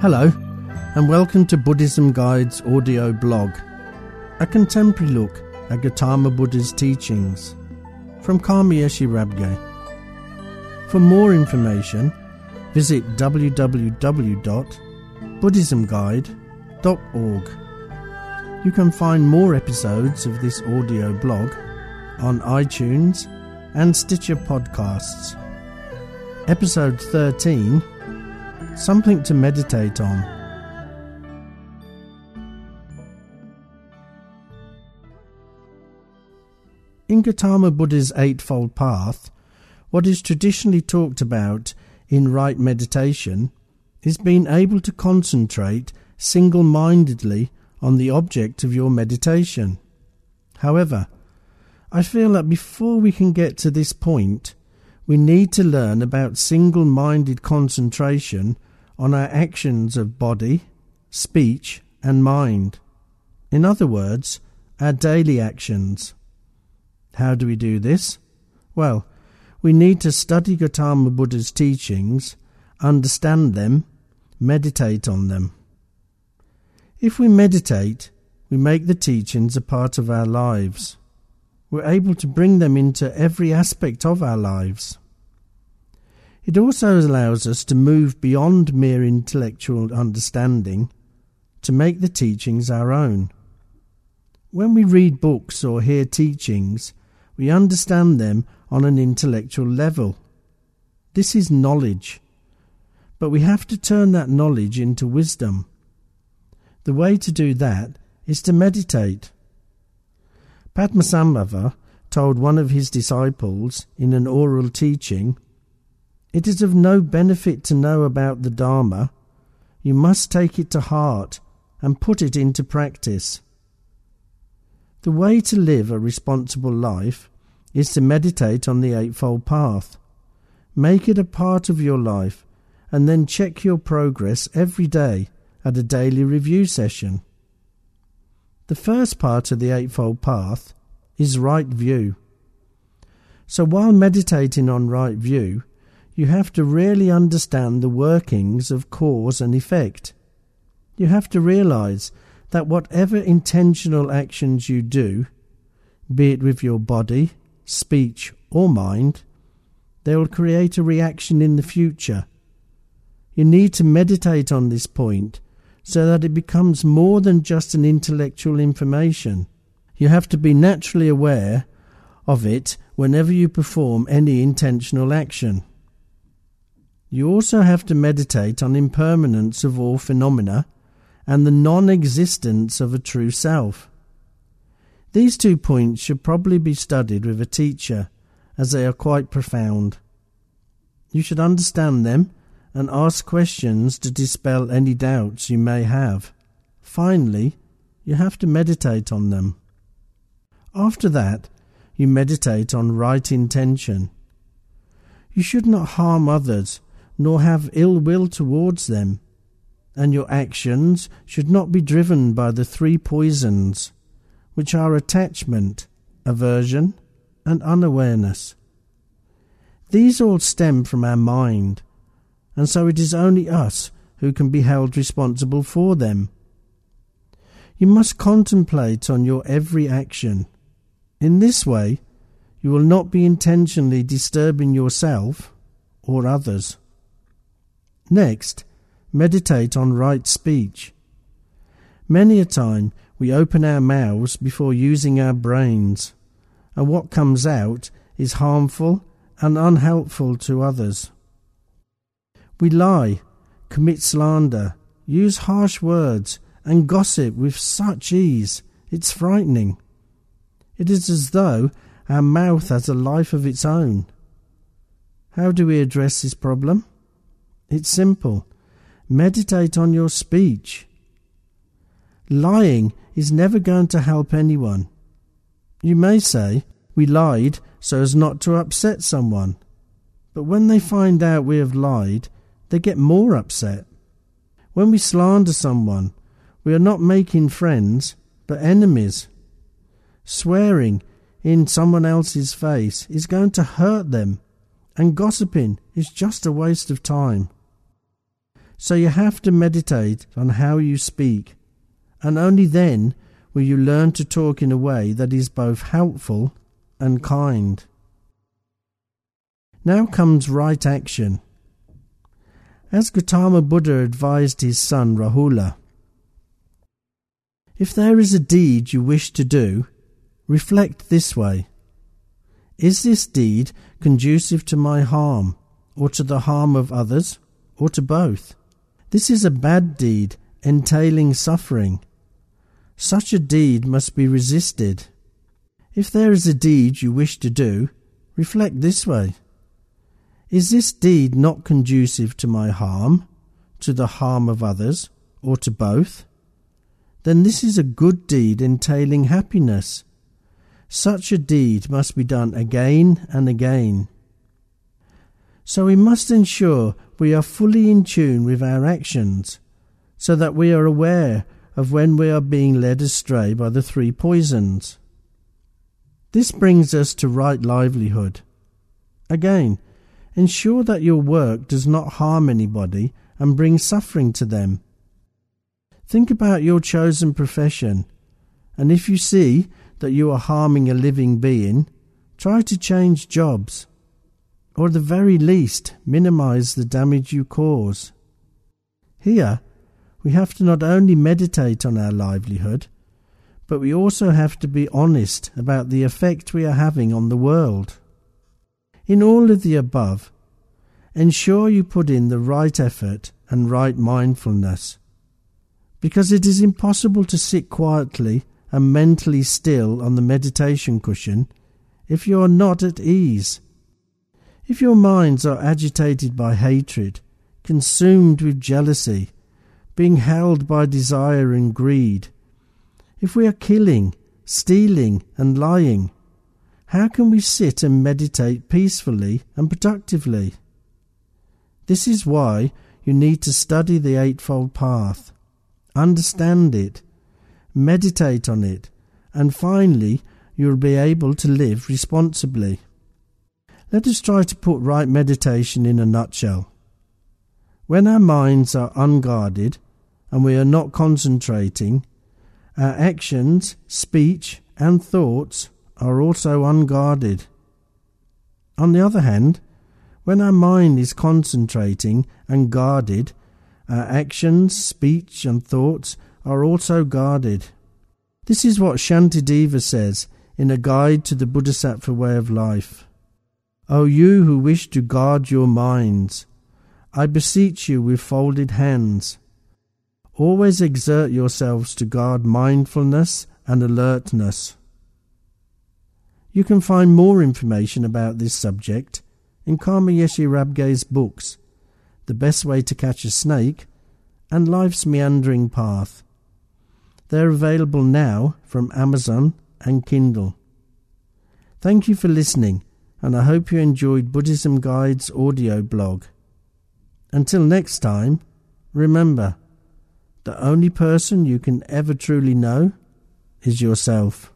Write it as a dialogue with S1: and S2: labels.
S1: Hello, and welcome to Buddhism Guide's audio blog, a contemporary look at Gautama Buddha's teachings from Karma Yeshe Rabgye. For more information, visit www.buddhismguide.org. You can find more episodes of this audio blog on iTunes and Stitcher Podcasts. Episode 13 Something to Meditate on. In Gautama Buddha's Eightfold Path, what is traditionally talked about in right meditation is being able to concentrate single mindedly on the object of your meditation. However, I feel that before we can get to this point, we need to learn about single minded concentration on our actions of body, speech, and mind. In other words, our daily actions. How do we do this? Well, we need to study Gautama Buddha's teachings, understand them, meditate on them. If we meditate, we make the teachings a part of our lives. We're able to bring them into every aspect of our lives. It also allows us to move beyond mere intellectual understanding to make the teachings our own. When we read books or hear teachings, we understand them on an intellectual level. This is knowledge. But we have to turn that knowledge into wisdom. The way to do that is to meditate. Padmasambhava told one of his disciples in an oral teaching, It is of no benefit to know about the Dharma. You must take it to heart and put it into practice. The way to live a responsible life is to meditate on the Eightfold Path. Make it a part of your life and then check your progress every day at a daily review session. The first part of the Eightfold Path is right view. So while meditating on right view, you have to really understand the workings of cause and effect. You have to realize that whatever intentional actions you do, be it with your body, speech, or mind, they will create a reaction in the future. You need to meditate on this point so that it becomes more than just an intellectual information. You have to be naturally aware of it whenever you perform any intentional action. You also have to meditate on impermanence of all phenomena and the non existence of a true self. These two points should probably be studied with a teacher, as they are quite profound. You should understand them and ask questions to dispel any doubts you may have. Finally, you have to meditate on them. After that, you meditate on right intention. You should not harm others, nor have ill will towards them and your actions should not be driven by the three poisons, which are attachment, aversion, and unawareness. These all stem from our mind, and so it is only us who can be held responsible for them. You must contemplate on your every action. In this way, you will not be intentionally disturbing yourself or others. Next, Meditate on right speech. Many a time we open our mouths before using our brains, and what comes out is harmful and unhelpful to others. We lie, commit slander, use harsh words, and gossip with such ease, it's frightening. It is as though our mouth has a life of its own. How do we address this problem? It's simple Meditate on your speech. Lying is never going to help anyone. You may say, We lied so as not to upset someone. But when they find out we have lied, they get more upset. When we slander someone, we are not making friends, but enemies. Swearing in someone else's face is going to hurt them, and gossiping is just a waste of time. So you have to meditate on how you speak, and only then will you learn to talk in a way that is both helpful and kind. Now comes right action. As Gautama Buddha advised his son Rahula, if there is a deed you wish to do, reflect this way. Is this deed conducive to my harm, or to the harm of others, or to both? This is a bad deed entailing suffering. Such a deed must be resisted. If there is a deed you wish to do, reflect this way. Is this deed not conducive to my harm, to the harm of others, or to both? Then this is a good deed entailing happiness. Such a deed must be done again and again. So we must ensure we are fully in tune with our actions, so that we are aware of when we are being led astray by the three poisons. This brings us to right livelihood. Again, ensure that your work does not harm anybody and bring suffering to them. Think about your chosen profession, and if you see that you are harming a living being, try to change jobs, or at the very least minimize the damage you cause. Here, we have to not only meditate on our livelihood, but we also have to be honest about the effect we are having on the world. In all of the above, ensure you put in the right effort and right mindfulness because it is impossible to sit quietly and mentally still on the meditation cushion if you are not at ease. If your minds are agitated by hatred, consumed with jealousy, being held by desire and greed, if we are killing, stealing, and lying, how can we sit and meditate peacefully and productively? This is why you need to study the Eightfold Path understand it, meditate on it, and finally you'll be able to live responsibly. Let us try to put right meditation in a nutshell. When our minds are unguarded and we are not concentrating, our actions, speech, and thoughts are also unguarded. On the other hand, when our mind is concentrating and guarded, our actions, speech, and thoughts are also guarded. This is what Shantideva says in a guide to the Bodhisattva way of life. O you who wish to guard your minds, I beseech you with folded hands. Always exert yourselves to guard mindfulness and alertness. You can find more information about this subject in Karma Yeshe Rabgye's books the Best Way to Catch a Snake, and Life's Meandering Path. They're available now from Amazon and Kindle. Thank you for listening, and I hope you enjoyed Buddhism Guide's audio blog. Until next time, remember the only person you can ever truly know is yourself.